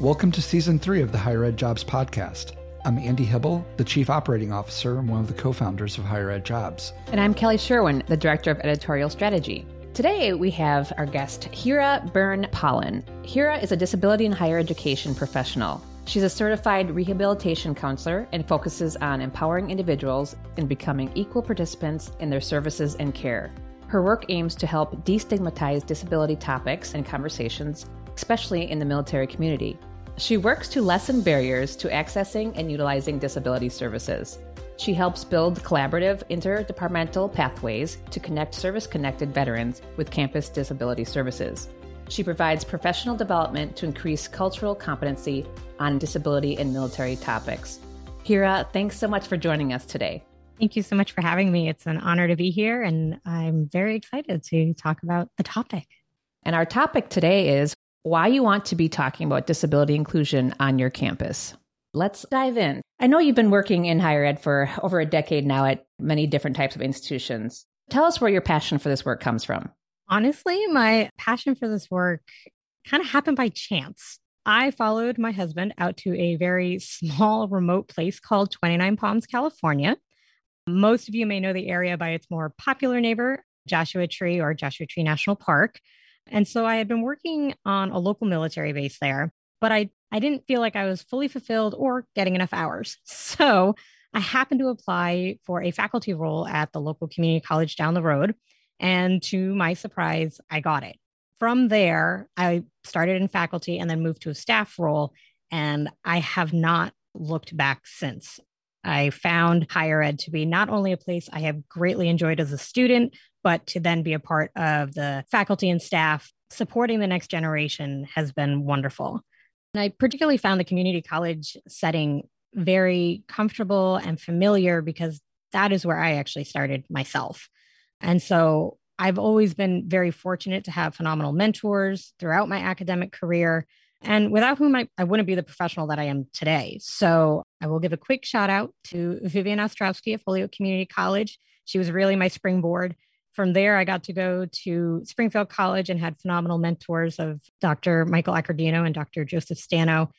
Welcome to season three of the Higher Ed Jobs Podcast. I'm Andy Hibel, the Chief Operating Officer and one of the co founders of Higher Ed Jobs. And I'm Kelly Sherwin, the Director of Editorial Strategy. Today, we have our guest, Hira Byrne Paulin. Hira is a disability and higher education professional. She's a certified rehabilitation counselor and focuses on empowering individuals in becoming equal participants in their services and care. Her work aims to help destigmatize disability topics and conversations, especially in the military community. She works to lessen barriers to accessing and utilizing disability services. She helps build collaborative interdepartmental pathways to connect service connected veterans with campus disability services. She provides professional development to increase cultural competency on disability and military topics. Hira, thanks so much for joining us today. Thank you so much for having me. It's an honor to be here, and I'm very excited to talk about the topic. And our topic today is why you want to be talking about disability inclusion on your campus. Let's dive in. I know you've been working in higher ed for over a decade now at many different types of institutions. Tell us where your passion for this work comes from. Honestly, my passion for this work kind of happened by chance. I followed my husband out to a very small remote place called 29 Palms, California. Most of you may know the area by its more popular neighbor, Joshua Tree or Joshua Tree National Park. And so I had been working on a local military base there, but I, I didn't feel like I was fully fulfilled or getting enough hours. So I happened to apply for a faculty role at the local community college down the road. And to my surprise, I got it. From there, I started in faculty and then moved to a staff role. And I have not looked back since. I found higher ed to be not only a place I have greatly enjoyed as a student, but to then be a part of the faculty and staff supporting the next generation has been wonderful. And I particularly found the community college setting very comfortable and familiar because that is where I actually started myself. And so I've always been very fortunate to have phenomenal mentors throughout my academic career and without whom I, I wouldn't be the professional that I am today. So I will give a quick shout out to Vivian Ostrowski at Holyoke Community College. She was really my springboard. From there, I got to go to Springfield College and had phenomenal mentors of Dr. Michael Accordino and Dr. Joseph Stano.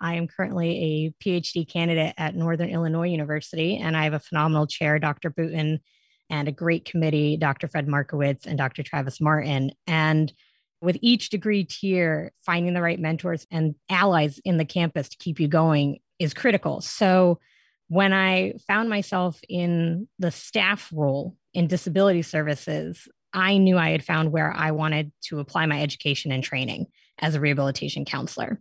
I am currently a PhD candidate at Northern Illinois University, and I have a phenomenal chair, Dr. Booten, and a great committee, Dr. Fred Markowitz and Dr. Travis Martin. And with each degree tier, finding the right mentors and allies in the campus to keep you going is critical. So when I found myself in the staff role in disability services, I knew I had found where I wanted to apply my education and training as a rehabilitation counselor.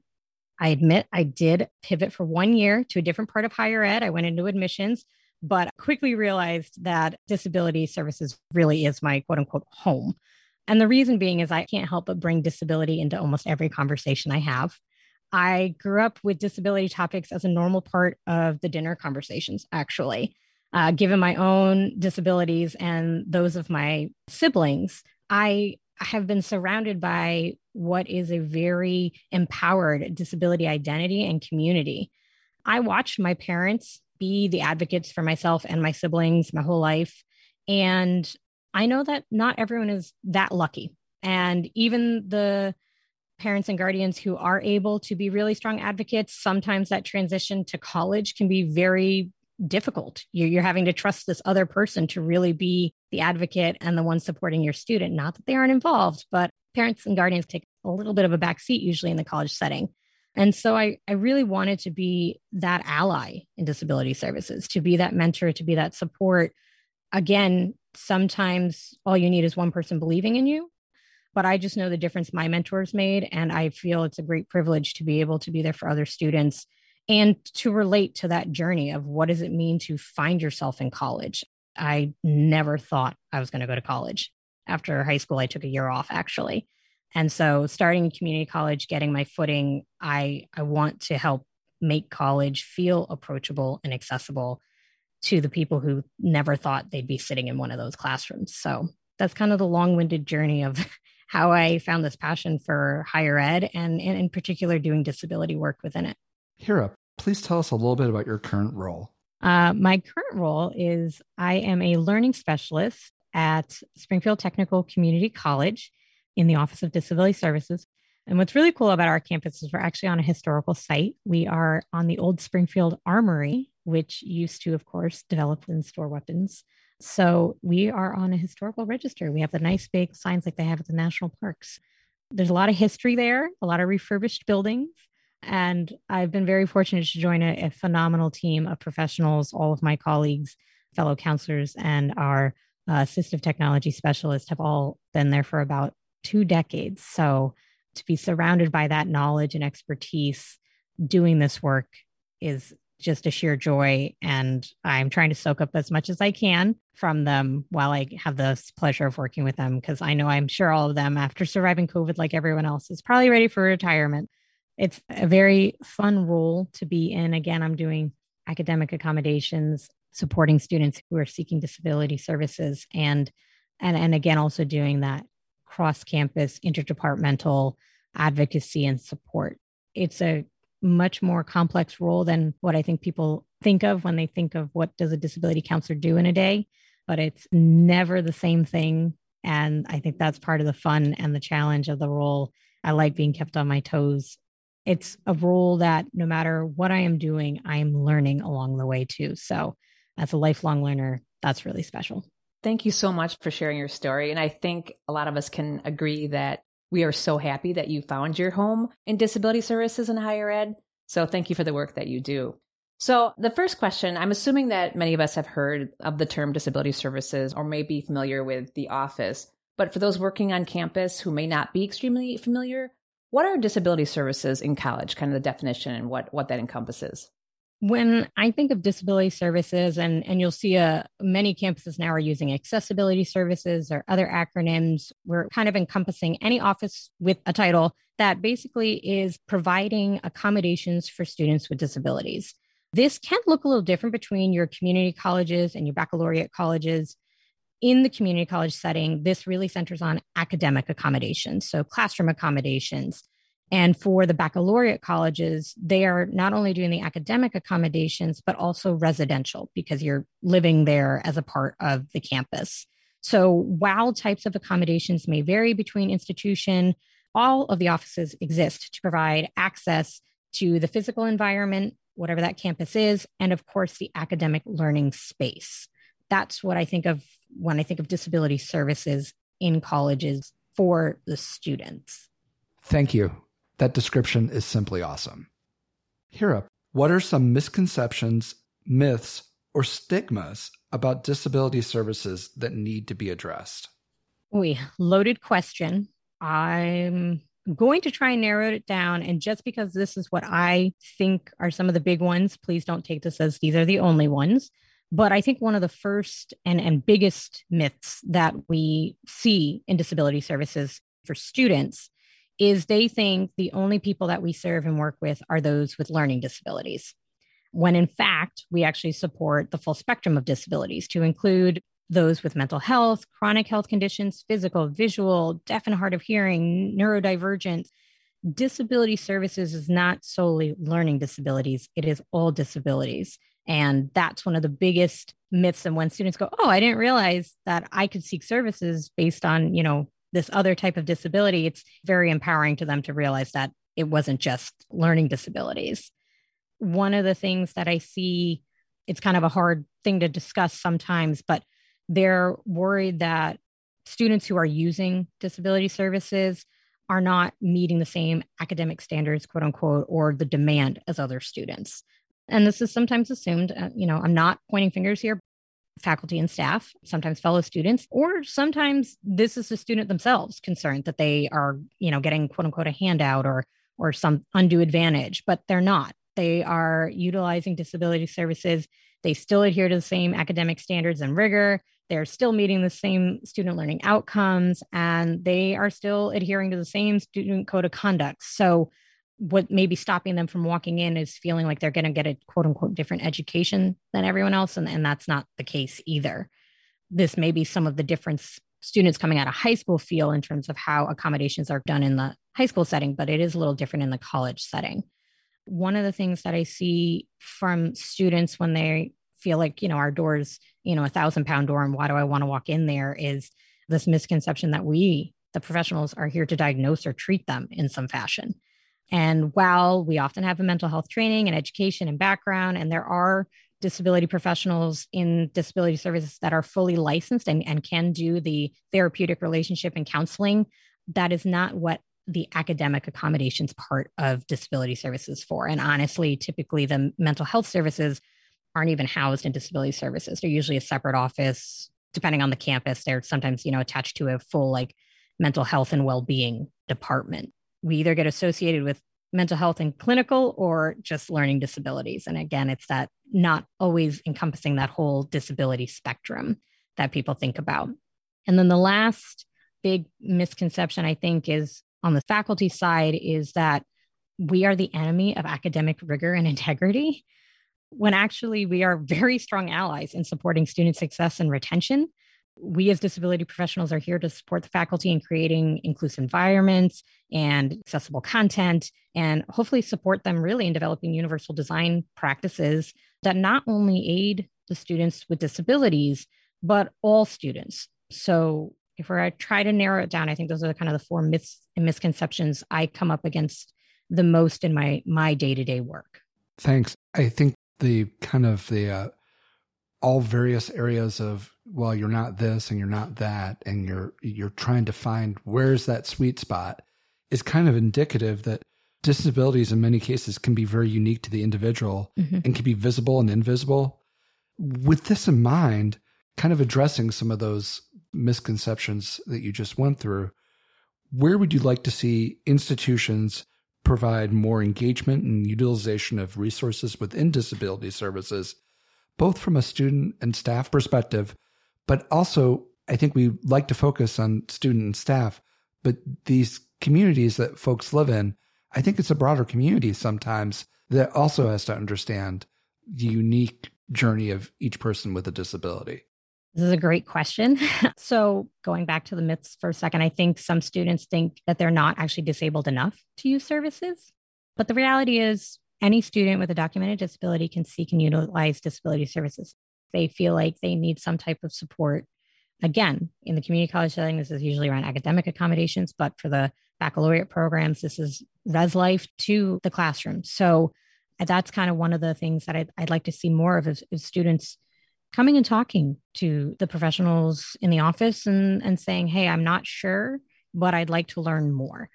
I admit I did pivot for one year to a different part of higher ed. I went into admissions, but quickly realized that disability services really is my quote unquote home. And the reason being is I can't help but bring disability into almost every conversation I have. I grew up with disability topics as a normal part of the dinner conversations, actually. Uh, given my own disabilities and those of my siblings, I have been surrounded by what is a very empowered disability identity and community. I watched my parents be the advocates for myself and my siblings my whole life. And I know that not everyone is that lucky. And even the parents and guardians who are able to be really strong advocates, sometimes that transition to college can be very difficult. You're, you're, having to trust this other person to really be the advocate and the one supporting your student. Not that they aren't involved, but parents and guardians take a little bit of a back seat usually in the college setting. And so I, I really wanted to be that ally in disability services, to be that mentor, to be that support. Again, sometimes all you need is one person believing in you but I just know the difference my mentors made. And I feel it's a great privilege to be able to be there for other students and to relate to that journey of what does it mean to find yourself in college. I never thought I was going to go to college. After high school, I took a year off actually. And so starting community college, getting my footing, I, I want to help make college feel approachable and accessible to the people who never thought they'd be sitting in one of those classrooms. So that's kind of the long-winded journey of how I found this passion for higher ed and, and in particular doing disability work within it. Hira, please tell us a little bit about your current role. Uh, my current role is I am a learning specialist at Springfield Technical Community College in the Office of Disability Services. And what's really cool about our campus is we're actually on a historical site. We are on the old Springfield Armory, which used to, of course, develop and store weapons. So we are on a historical register. We have the nice big signs like they have at the national parks. There's a lot of history there, a lot of refurbished buildings. And I've been very fortunate to join a, a phenomenal team of professionals, all of my colleagues, fellow counselors, and our uh, assistive technology specialists have all been there for about two decades. So to be surrounded by that knowledge and expertise doing this work is just a sheer joy. And I'm trying to soak up as much as I can from them while I have the pleasure of working with them. Because I know I'm sure all of them, after surviving COVID like everyone else, is probably ready for retirement. It's a very fun role to be in. Again, I'm doing academic accommodations, supporting students who are seeking disability services, and and and again also doing that cross campus interdepartmental advocacy and support. It's a much more complex role than what I think people think of when they think of what does a disability counselor do in a day, but it's never the same thing. And I think that's part of the fun and the challenge of the role. I like being kept on my toes. It's a role that no matter what I am doing, I'm learning along the way too. So, as a lifelong learner, that's really special. Thank you so much for sharing your story. And I think a lot of us can agree that we are so happy that you found your home in disability services and higher ed. So thank you for the work that you do. So, the first question I'm assuming that many of us have heard of the term disability services or may be familiar with the office. But for those working on campus who may not be extremely familiar, what are disability services in college? Kind of the definition and what, what that encompasses. When I think of disability services, and, and you'll see uh, many campuses now are using accessibility services or other acronyms, we're kind of encompassing any office with a title that basically is providing accommodations for students with disabilities. This can look a little different between your community colleges and your baccalaureate colleges. In the community college setting, this really centers on academic accommodations, so classroom accommodations, and for the baccalaureate colleges, they are not only doing the academic accommodations, but also residential because you're living there as a part of the campus. So while types of accommodations may vary between institution, all of the offices exist to provide access to the physical environment, whatever that campus is, and of course, the academic learning space. That's what I think of when I think of disability services in colleges for the students. Thank you. That description is simply awesome. Hira, what are some misconceptions, myths, or stigmas about disability services that need to be addressed? We loaded question. I'm going to try and narrow it down. And just because this is what I think are some of the big ones, please don't take this as these are the only ones. But I think one of the first and, and biggest myths that we see in disability services for students is they think the only people that we serve and work with are those with learning disabilities. When in fact, we actually support the full spectrum of disabilities to include those with mental health, chronic health conditions, physical, visual, deaf and hard of hearing, neurodivergent. Disability services is not solely learning disabilities, it is all disabilities. And that's one of the biggest myths. And when students go, Oh, I didn't realize that I could seek services based on, you know, this other type of disability, it's very empowering to them to realize that it wasn't just learning disabilities. One of the things that I see, it's kind of a hard thing to discuss sometimes, but they're worried that students who are using disability services are not meeting the same academic standards, quote unquote, or the demand as other students. And this is sometimes assumed, uh, you know, I'm not pointing fingers here, faculty and staff, sometimes fellow students, or sometimes this is the student themselves concerned that they are, you know, getting quote unquote a handout or or some undue advantage, but they're not. They are utilizing disability services. They still adhere to the same academic standards and rigor. They're still meeting the same student learning outcomes, and they are still adhering to the same student code of conduct. So what may be stopping them from walking in is feeling like they're going to get a quote unquote different education than everyone else. And, and that's not the case either. This may be some of the difference students coming out of high school feel in terms of how accommodations are done in the high school setting, but it is a little different in the college setting. One of the things that I see from students when they feel like, you know, our doors, you know, a thousand pound door and why do I want to walk in there is this misconception that we The professionals are here to diagnose or treat them in some fashion. And while we often have a mental health training and education and background, and there are disability professionals in disability services that are fully licensed and, and can do the therapeutic relationship and counseling, that is not what the academic accommodations part of disability services for. And honestly, typically the mental health services aren't even housed in disability services. They're usually a separate office, depending on the campus. They're sometimes, you know, attached to a full like mental health and well-being department. We either get associated with mental health and clinical or just learning disabilities. And again, it's that not always encompassing that whole disability spectrum that people think about. And then the last big misconception I think is on the faculty side is that we are the enemy of academic rigor and integrity, when actually we are very strong allies in supporting student success and retention. We, as disability professionals, are here to support the faculty in creating inclusive environments and accessible content, and hopefully support them really in developing universal design practices that not only aid the students with disabilities, but all students. So, if we're to try to narrow it down, I think those are the kind of the four myths and misconceptions I come up against the most in my my day to day work. Thanks. I think the kind of the uh, all various areas of well, you're not this and you're not that, and you're you're trying to find where's that sweet spot is kind of indicative that disabilities in many cases can be very unique to the individual mm-hmm. and can be visible and invisible. With this in mind, kind of addressing some of those misconceptions that you just went through, where would you like to see institutions provide more engagement and utilization of resources within disability services, both from a student and staff perspective, but also I think we like to focus on student and staff, but these communities that folks live in, I think it's a broader community sometimes that also has to understand the unique journey of each person with a disability. This is a great question. so, going back to the myths for a second, I think some students think that they're not actually disabled enough to use services. But the reality is, any student with a documented disability can seek and utilize disability services. They feel like they need some type of support. Again, in the community college setting, this is usually around academic accommodations, but for the baccalaureate programs, this is res life to the classroom. So uh, that's kind of one of the things that I'd, I'd like to see more of is, is students coming and talking to the professionals in the office and, and saying, Hey, I'm not sure, but I'd like to learn more.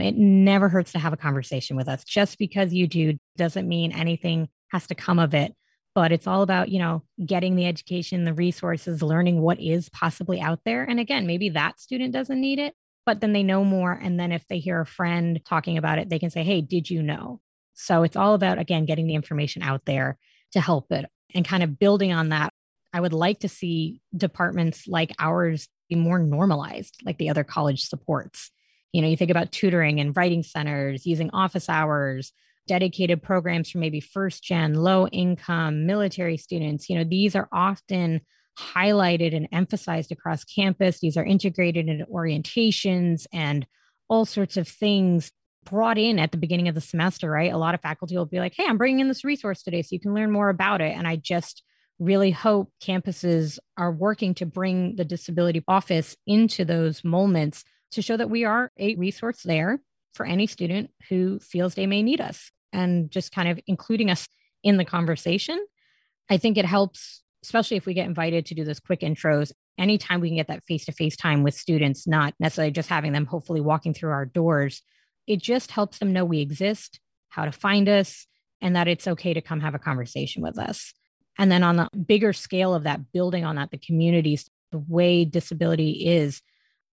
It never hurts to have a conversation with us. Just because you do doesn't mean anything has to come of it. But it's all about, you know, getting the education, the resources, learning what is possibly out there. And again, maybe that student doesn't need it, but then they know more. And then if they hear a friend talking about it, they can say, Hey, did you know? So it's all about, again, getting the information out there to help it and kind of building on that. I would like to see departments like ours be more normalized, like the other college supports. You know, you think about tutoring and writing centers, using office hours, dedicated programs for maybe first gen, low income, military students. You know, these are often highlighted and emphasized across campus. These are integrated into orientations and all sorts of things brought in at the beginning of the semester, right? A lot of faculty will be like, hey, I'm bringing in this resource today so you can learn more about it. And I just really hope campuses are working to bring the disability office into those moments to show that we are a resource there for any student who feels they may need us and just kind of including us in the conversation. I think it helps, especially if we get invited to do those quick intros. Anytime we can get that face to face time with students, not necessarily just having them hopefully walking through our doors, it just helps them know we exist, how to find us, and that it's okay to come have a conversation with us. And then on the bigger scale of that, building on that, the communities, the way disability is,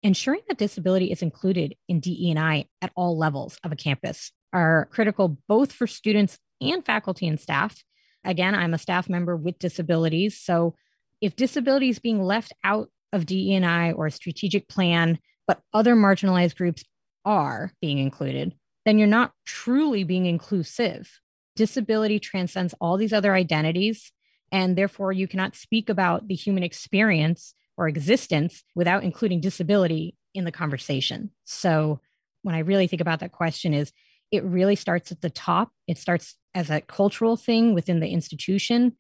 ensuring that disability is included in DE&I at all levels of a campus are critical both for students and faculty and staff. Again, I'm a staff member with disabilities. So if disability is being left out of DE&I or a strategic plan, but other marginalized groups are being included, then you're not truly being inclusive. Disability transcends all these other identities, and therefore you cannot speak about the human experience or existence without including disability in the conversation. So when I really think about that question is it really starts at the top. It starts as a cultural thing within the institution.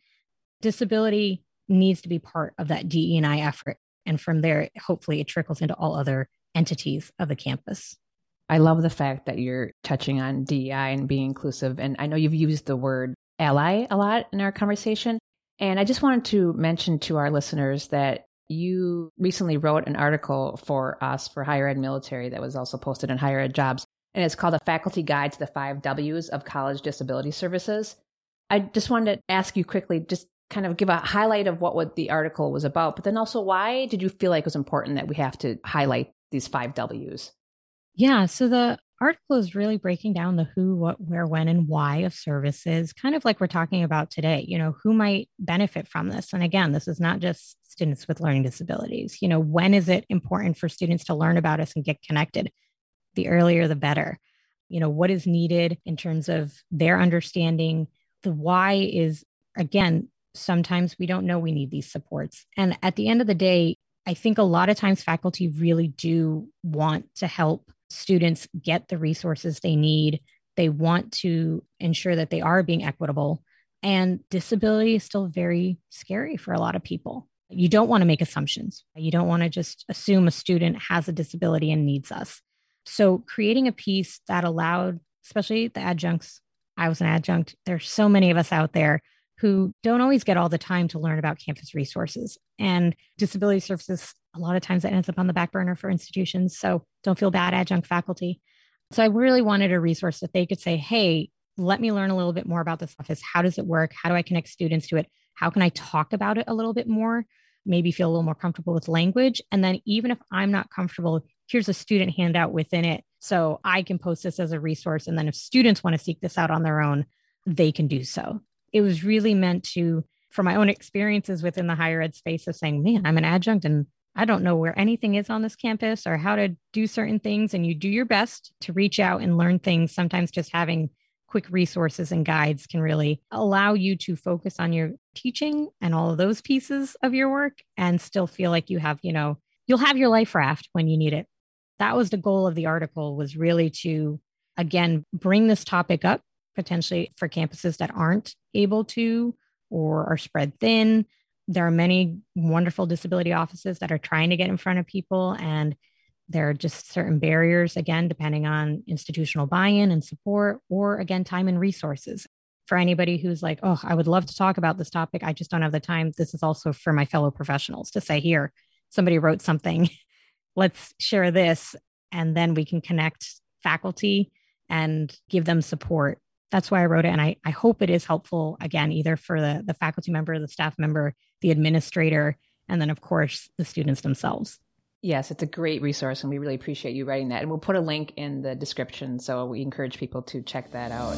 Disability needs to be part of that DE&I effort. And from there, hopefully it trickles into all other entities of the campus. I love the fact that you're touching on DEI and being inclusive. And I know you've used the word ally a lot in our conversation. And I just wanted to mention to our listeners that you recently wrote an article for us for higher ed military that was also posted in higher ed jobs. And it's called A Faculty Guide to the Five W's of College Disability Services. I just wanted to ask you quickly, just kind of give a highlight of what, what the article was about, but then also why did you feel like it was important that we have to highlight these five W's? Yeah. So the article is really breaking down the who, what, where, when, and why of services, kind of like we're talking about today. You know, who might benefit from this? And again, this is not just students with learning disabilities. You know, when is it important for students to learn about us and get connected? The earlier, the better. You know, what is needed in terms of their understanding? The why is, again, sometimes we don't know we need these supports. And at the end of the day, I think a lot of times faculty really do want to help students get the resources they need. They want to ensure that they are being equitable. And disability is still very scary for a lot of people. You don't want to make assumptions. You don't want to just assume a student has a disability and needs us. So, creating a piece that allowed, especially the adjuncts, I was an adjunct, there's so many of us out there who don't always get all the time to learn about campus resources. And disability services, a lot of times that ends up on the back burner for institutions. So don't feel bad, adjunct faculty. So I really wanted a resource that they could say, hey, let me learn a little bit more about this office. How does it work? How do I connect students to it? How can I talk about it a little bit more? Maybe feel a little more comfortable with language. And then, even if I'm not comfortable, here's a student handout within it. So I can post this as a resource. And then, if students want to seek this out on their own, they can do so it was really meant to, for my own experiences within the higher ed space of saying, man, I'm an adjunct and I don't know where anything is on this campus or how to do certain things. And you do your best to reach out and learn things. Sometimes just having quick resources and guides can really allow you to focus on your teaching and all of those pieces of your work and still feel like you have, you know, you'll have your life raft when you need it. That was the goal of the article was really to again bring this topic up potentially for campuses that aren't able to or are spread thin. There are many wonderful disability offices that are trying to get in front of people, and there are just certain barriers, again, depending on institutional buy in and support, or again, time and resources. For anybody who's like, oh, I would love to talk about this topic, I just don't have the time. This is also for my fellow professionals to say, here, somebody wrote something, let's share this, and then we can connect faculty and give them support that's why I wrote it. And I, I hope it is helpful again, either for the, the faculty member, the staff member, the administrator, and then, of course, the students themselves. Yes, it's a great resource, and we really appreciate you writing that. And we'll put a link in the description, so we encourage people to check that out.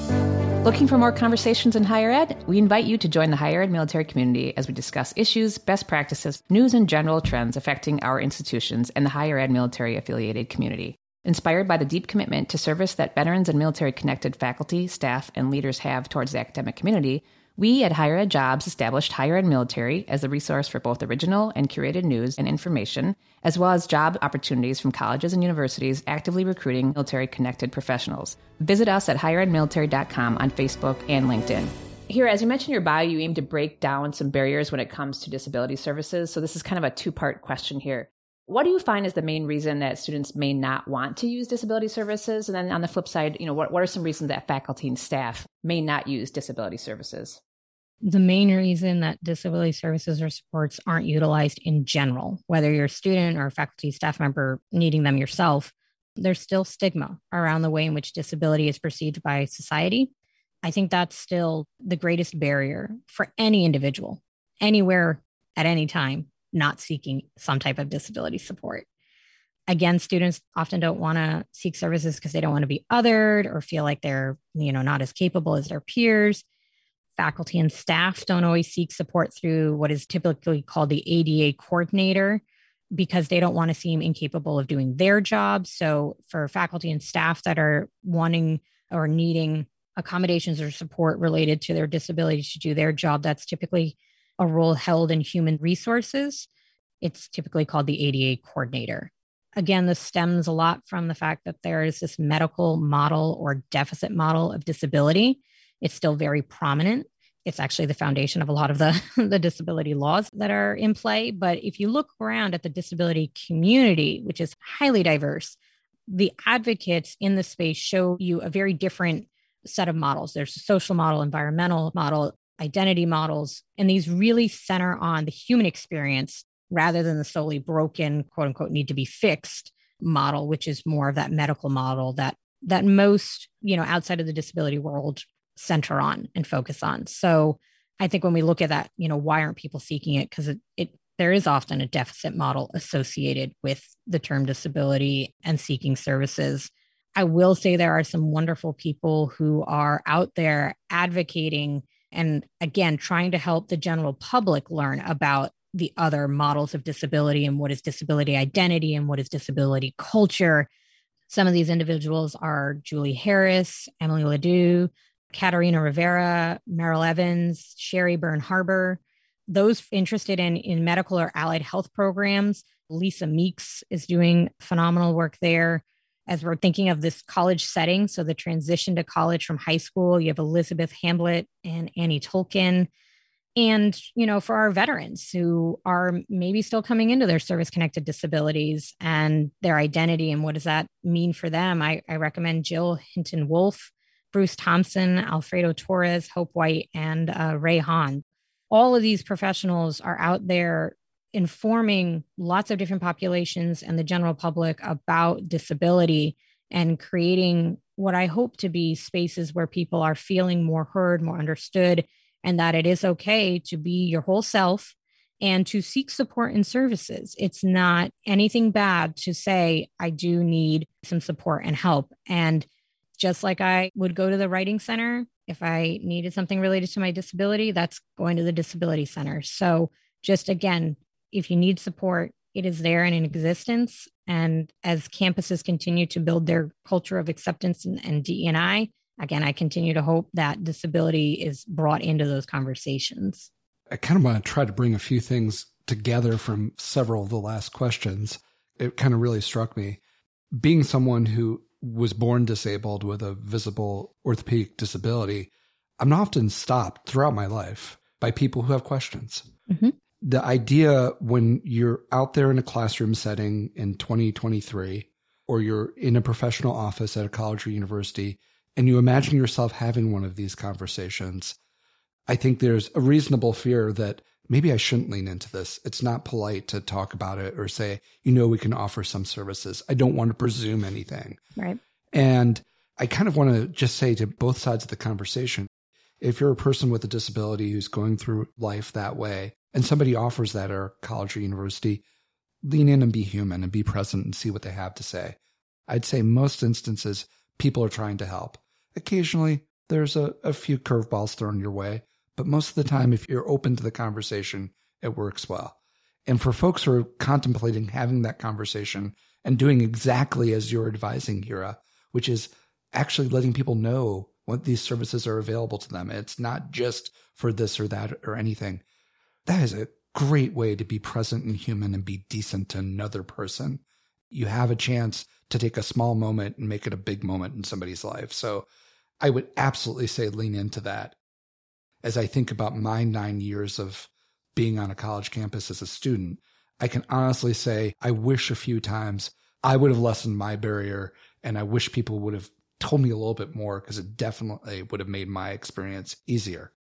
Looking for more conversations in higher ed? We invite you to join the higher ed military community as we discuss issues, best practices, news, and general trends affecting our institutions and the higher ed military affiliated community. Inspired by the deep commitment to service that veterans and military connected faculty, staff, and leaders have towards the academic community, we at Higher Ed Jobs established Higher Ed Military as a resource for both original and curated news and information, as well as job opportunities from colleges and universities actively recruiting military connected professionals. Visit us at higheredmilitary.com on Facebook and LinkedIn. Here, as you mentioned in your bio, you aim to break down some barriers when it comes to disability services. So, this is kind of a two part question here. What do you find is the main reason that students may not want to use disability services? And then on the flip side, you know, what, what are some reasons that faculty and staff may not use disability services? The main reason that disability services or supports aren't utilized in general, whether you're a student or a faculty staff member needing them yourself, there's still stigma around the way in which disability is perceived by society. I think that's still the greatest barrier for any individual, anywhere at any time not seeking some type of disability support. Again, students often don't want to seek services because they don't want to be othered or feel like they're, you know, not as capable as their peers. Faculty and staff don't always seek support through what is typically called the ADA coordinator because they don't want to seem incapable of doing their job. So, for faculty and staff that are wanting or needing accommodations or support related to their disability to do their job, that's typically a role held in human resources. It's typically called the ADA coordinator. Again, this stems a lot from the fact that there is this medical model or deficit model of disability. It's still very prominent. it's actually the foundation of a lot of the, the disability laws that are in play. But if you look around at the disability community, which is highly diverse, the advocates in the space show you a very different set of models. There's a social model, environmental model, identity models, and these really center on the human experience rather than the solely broken, quote unquote, need to be fixed model, which is more of that medical model that that most, you know, outside of the disability world center on and focus on. So I think when we look at that, you know, why aren't people seeking it? Because it, it there is often a deficit model associated with the term disability and seeking services. I will say there are some wonderful people who are out there advocating and again trying to help the general public learn about the other models of disability and what is disability identity and what is disability culture. Some of these individuals are Julie Harris, Emily Ladau, Katarina Rivera, Meryl Evans, Sheri Byrne-Haber. Those interested in, in medical or allied health programs, Lisa Meeks is doing phenomenal work there. As we're thinking of this college setting, so the transition to college from high school, you have Elizabeth Hamblet and Annie Tulkin. And you know for our veterans who are maybe still coming into their service connected disabilities and their identity and what does that mean for them i, I recommend jill hinton wolf bruce thompson alfredo torres hope white and uh, ray hahn. All of these professionals are out there informing lots of different populations and the general public about disability and creating what i hope to be spaces where people are feeling more heard more understood and that it is okay to be your whole self and to seek support and services. It's not anything bad to say, I do need some support and help. And just like I would go to the writing center if I needed something related to my disability, that's going to the disability center. So, just again, if you need support, it is there and in existence. And as campuses continue to build their culture of acceptance and, and DEI, again, I continue to hope that disability is brought into those conversations. I kind of want to try to bring a few things together from several of the last questions. It kind of really struck me. Being someone who was born disabled with a visible orthopedic disability, I'm often stopped throughout my life by people who have questions. Mm-hmm. The idea when you're out there in a classroom setting in 2023, or you're in a professional office at a college or university, and you imagine yourself having one of these conversations, I think there's a reasonable fear that maybe I shouldn't lean into this. It's not polite to talk about it or say, you know, we can offer some services. I don't want to presume anything. Right. And I kind of want to just say to both sides of the conversation if you're a person with a disability who's going through life that way and somebody offers that at college or university, lean in and be human and be present and see what they have to say. I'd say most instances, people are trying to help. Occasionally, there's a, a few curveballs thrown your way, but most of the time, if you're open to the conversation, it works well. And for folks who are contemplating having that conversation and doing exactly as you're advising, Hira, which is actually letting people know what these services are available to them. It's not just for this or that or anything. That is a great way to be present and human and be decent to another person. You have a chance to take a small moment and make it a big moment in somebody's life. So I would absolutely say lean into that. As I think about my nine years of being on a college campus as a student, I can honestly say I wish a few times I would have lessened my barrier and I wish people would have told me a little bit more because it definitely would have made my experience easier.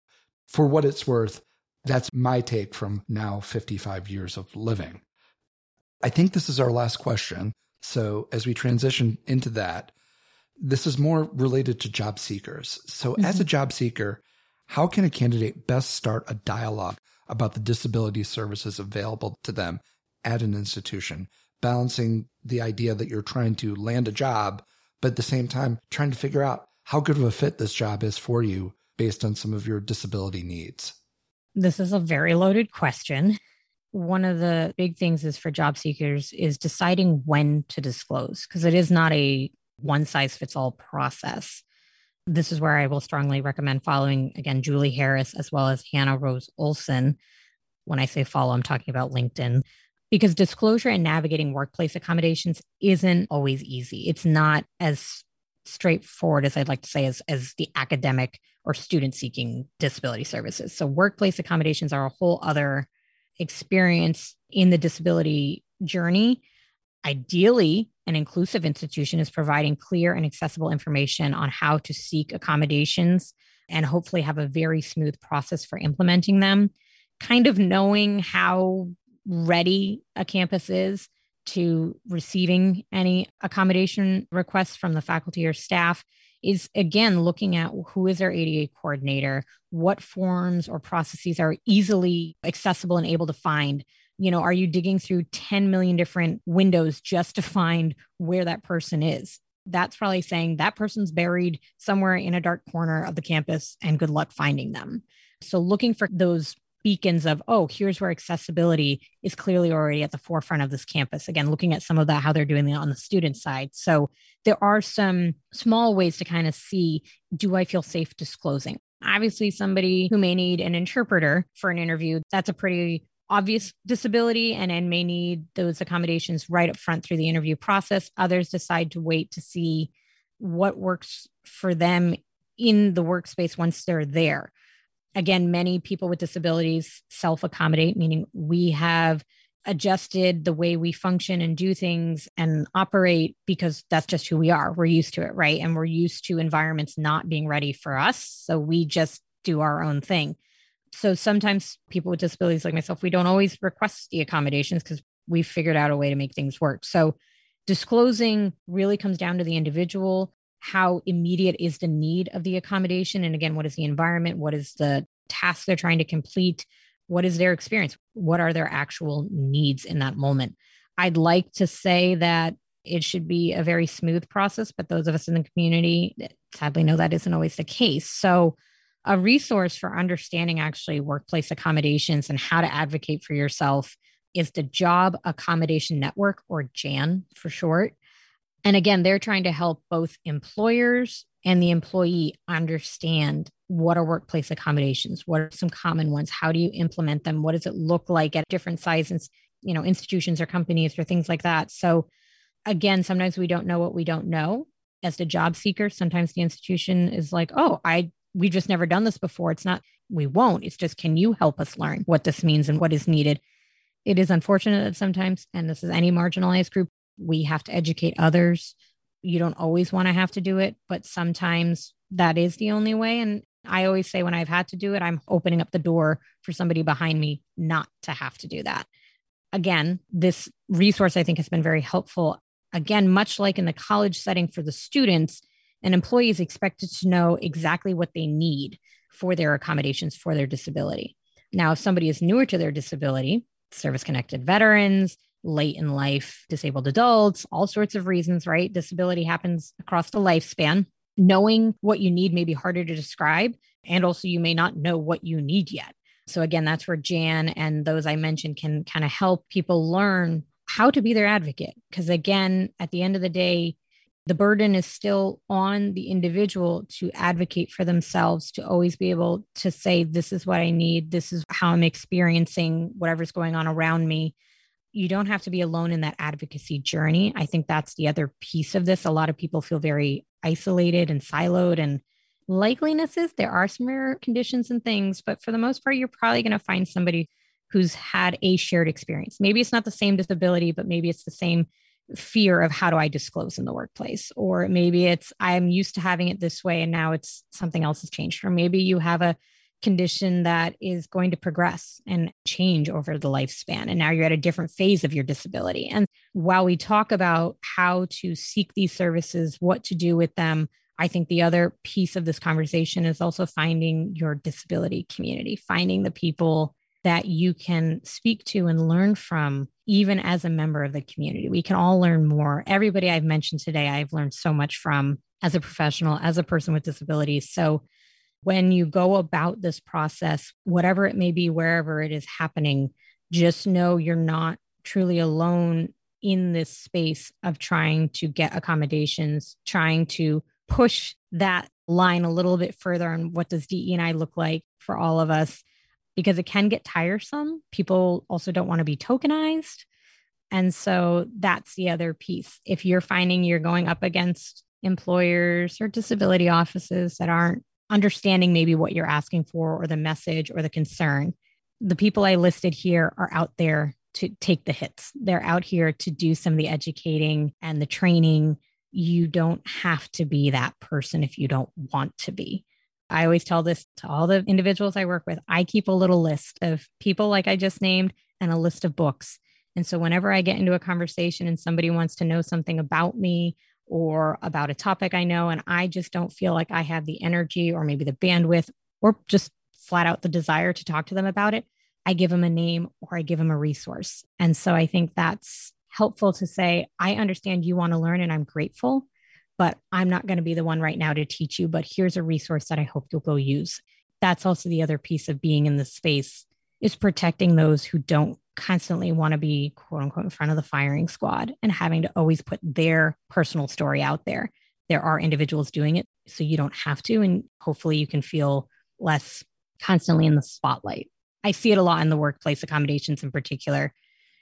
For what it's worth, that's my take from now 55 years of living. I think this is our last question. So as we transition into that, this is more related to job seekers. So, mm-hmm. as a job seeker, how can a candidate best start a dialogue about the disability services available to them at an institution, balancing the idea that you're trying to land a job, but at the same time, trying to figure out how good of a fit this job is for you based on some of your disability needs? This is a very loaded question. One of the big things is for job seekers is deciding when to disclose because it is not a one size fits all process. This is where I will strongly recommend following, again, Julie Harris as well as Hannah Rose Olson. When I say follow, I'm talking about LinkedIn because disclosure and navigating workplace accommodations isn't always easy. It's not as straightforward as I'd like to say as, as the academic or student seeking disability services. So workplace accommodations are a whole other experience in the disability journey. Ideally, an inclusive institution is providing clear and accessible information on how to seek accommodations and hopefully have a very smooth process for implementing them. Kind of knowing how ready a campus is to receiving any accommodation requests from the faculty or staff is again looking at who is our ADA coordinator, what forms or processes are easily accessible and able to find. You know, are you digging through 10 million different windows just to find where that person is? That's probably saying that person's buried somewhere in a dark corner of the campus and good luck finding them. So, looking for those beacons of, oh, here's where accessibility is clearly already at the forefront of this campus. Again, looking at some of that, how they're doing it on the student side. So there are some small ways to kind of see do I feel safe disclosing? Obviously, somebody who may need an interpreter for an interview, that's a pretty obvious disability and, and may need those accommodations right up front through the interview process. Others decide to wait to see what works for them in the workspace once they're there again, many people with disabilities self accommodate, meaning we have adjusted the way we function and do things and operate because that's just who we are. We're used to it, right? And we're used to environments not being ready for us. So we just do our own thing. So sometimes people with disabilities like myself, we don't always request the accommodations because we've figured out a way to make things work. So disclosing really comes down to the individual how immediate is the need of the accommodation? And again what is the environment? What is the task they're trying to complete? What is their experience? What are their actual needs in that moment? I'd like to say that it should be a very smooth process but those of us in the community sadly know that isn't always the case. So a resource for understanding actually workplace accommodations and how to advocate for yourself is the job accommodation network or jan for short and again, they're trying to help both employers and the employee understand what are workplace accommodations, what are some common ones, how do you implement them, what does it look like at different sizes, you know, institutions or companies or things like that. So again, sometimes we don't know what we don't know. As the job seeker, sometimes the institution is like, oh, I we've just never done this before. It's not we won't. It's just can you help us learn what this means and what is needed? It is unfortunate that sometimes, and this is any marginalized group, we have to educate others. You don't always want to have to do it, but sometimes that is the only way. And I always say when I've had to do it, I'm opening up the door for somebody behind me not to have to do that. Again, this resource I think has been very helpful. Again, much like in the college setting for the students, an employee is expected to know exactly what they need for their accommodations for their disability. Now, if somebody is newer to their disability, service connected veterans, late in life disabled adults, all sorts of reasons, right? Disability happens across the lifespan. Knowing what you need may be harder to describe. And also, you may not know what you need yet. So, again, that's where Jan and those I mentioned can kind of help people learn how to be their advocate. Because, again, at the end of the day, the burden is still on the individual to advocate for themselves, to always be able to say, This is what I need. This is how I'm experiencing whatever's going on around me you don't have to be alone in that advocacy journey. I think that's the other piece of this. A lot of people feel very isolated and siloed and likeliness is there are some rare conditions and things, but for the most part, you're probably going to find somebody who's had a shared experience. Maybe it's not the same disability, but maybe it's the same fear of how do I disclose in the workplace? Or maybe it's I'm used to having it this way and now it's something else has changed. Or maybe you have a condition that is going to progress and change over the lifespan. And now you're at a different phase of your disability. And while we talk about how to seek these services, what to do with them, I think the other piece of this conversation is also finding your disability community, finding the people that you can speak to and learn from, even as a member of the community. We can all learn more. Everybody I've mentioned today, I've learned so much from as a professional, as a person with disabilities. So when you go about this process, whatever it may be, wherever it is happening, just know you're not truly alone in this space of trying to get accommodations, trying to push that line a little bit further on what does DE and I look like for all of us because it can get tiresome. People also don't want to be tokenized. And so that's the other piece. If you're finding you're going up against employers or disability offices that aren't understanding maybe what you're asking for or the message or the concern. The people I listed here are out there to take the hits. They're out here to do some of the educating and the training. You don't have to be that person if you don't want to be. I always tell this to all the individuals I work with. I keep a little list of people like I just named and a list of books. And so whenever I get into a conversation and somebody wants to know something about me or about a topic I know, and I just don't feel like I have the energy or maybe the bandwidth or just flat out the desire to talk to them about it, I give them a name or I give them a resource. And so I think that's helpful to say, I understand you want to learn and I'm grateful, but I'm not going to be the one right now to teach you. But here's a resource that I hope you'll go use. That's also the other piece of being in the space is protecting those who don't constantly want to be quote unquote in front of the firing squad and having to always put their personal story out there. There are individuals doing it, so you don't have to. And hopefully you can feel less constantly in the spotlight. I see it a lot in the workplace accommodations in particular,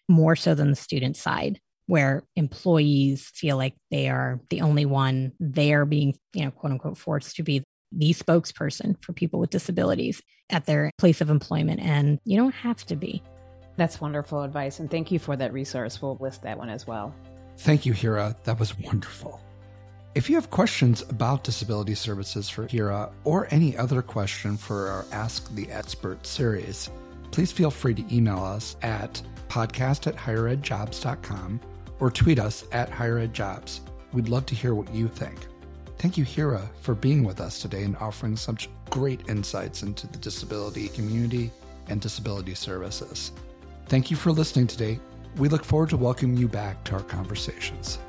more so than the student side, where employees feel like they are the only one there being, you know, quote unquote, forced to be the spokesperson for people with disabilities at their place of employment. And you don't have to be. That's wonderful advice. And thank you for that resource. We'll list that one as well. Thank you, Hira. That was wonderful. If you have questions about disability services for Hira or any other question for our Ask the Expert series, please feel free to email us at podcast at higheredjobs.com or tweet us at higheredjobs. We'd love to hear what you think. Thank you, Hira, for being with us today and offering such great insights into the disability community and disability services. Thank you for listening today. We look forward to welcoming you back to our conversations.